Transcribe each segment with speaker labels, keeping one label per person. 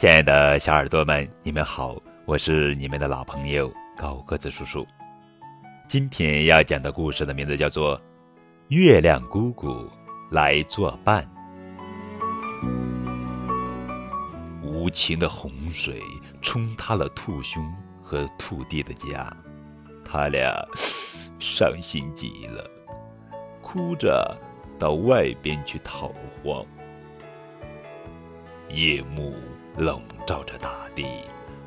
Speaker 1: 亲爱的小耳朵们，你们好，我是你们的老朋友高个子叔叔。今天要讲的故事的名字叫做《月亮姑姑来作伴》。无情的洪水冲塌了兔兄和兔弟的家，他俩伤心极了，哭着到外边去逃荒。夜幕。笼罩着大地，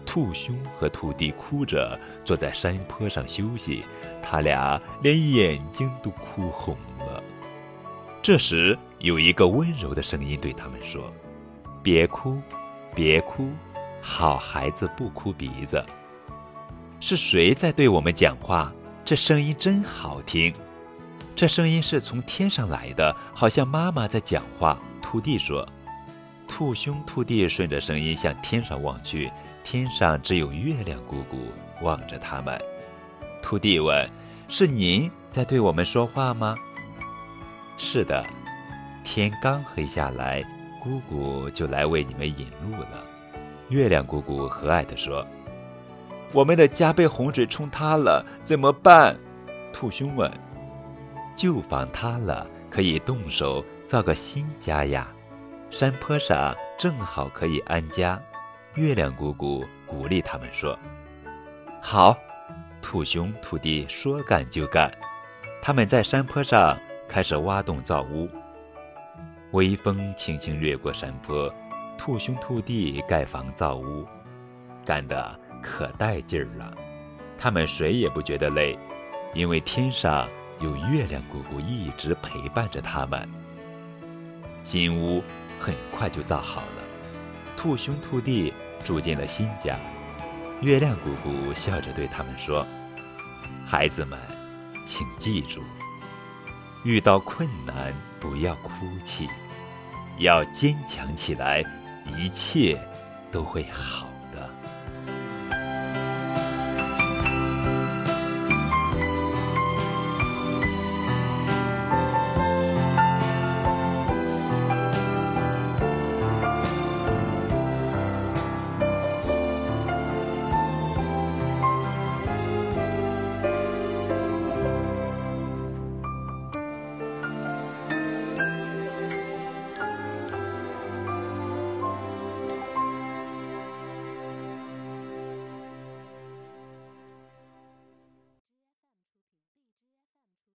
Speaker 1: 兔兄和兔弟哭着坐在山坡上休息，他俩连眼睛都哭红了。这时，有一个温柔的声音对他们说：“别哭，别哭，好孩子不哭鼻子。”是谁在对我们讲话？这声音真好听。这声音是从天上来的，好像妈妈在讲话。兔弟说。兔兄、兔弟顺着声音向天上望去，天上只有月亮姑姑望着他们。兔弟问：“是您在对我们说话吗？”“是的。”天刚黑下来，姑姑就来为你们引路了。月亮姑姑和蔼地说：“我们的家被洪水冲塌了，怎么办？”兔兄问：“旧房塌了，可以动手造个新家呀。”山坡上正好可以安家，月亮姑姑鼓励他们说：“好。”兔兄兔弟说干就干，他们在山坡上开始挖洞造屋。微风轻轻掠过山坡，兔兄兔弟盖房造屋，干得可带劲儿了。他们谁也不觉得累，因为天上有月亮姑姑一直陪伴着他们。新屋。很快就造好了，兔兄兔弟住进了新家。月亮姑姑笑着对他们说：“孩子们，请记住，遇到困难不要哭泣，要坚强起来，一切都会好。”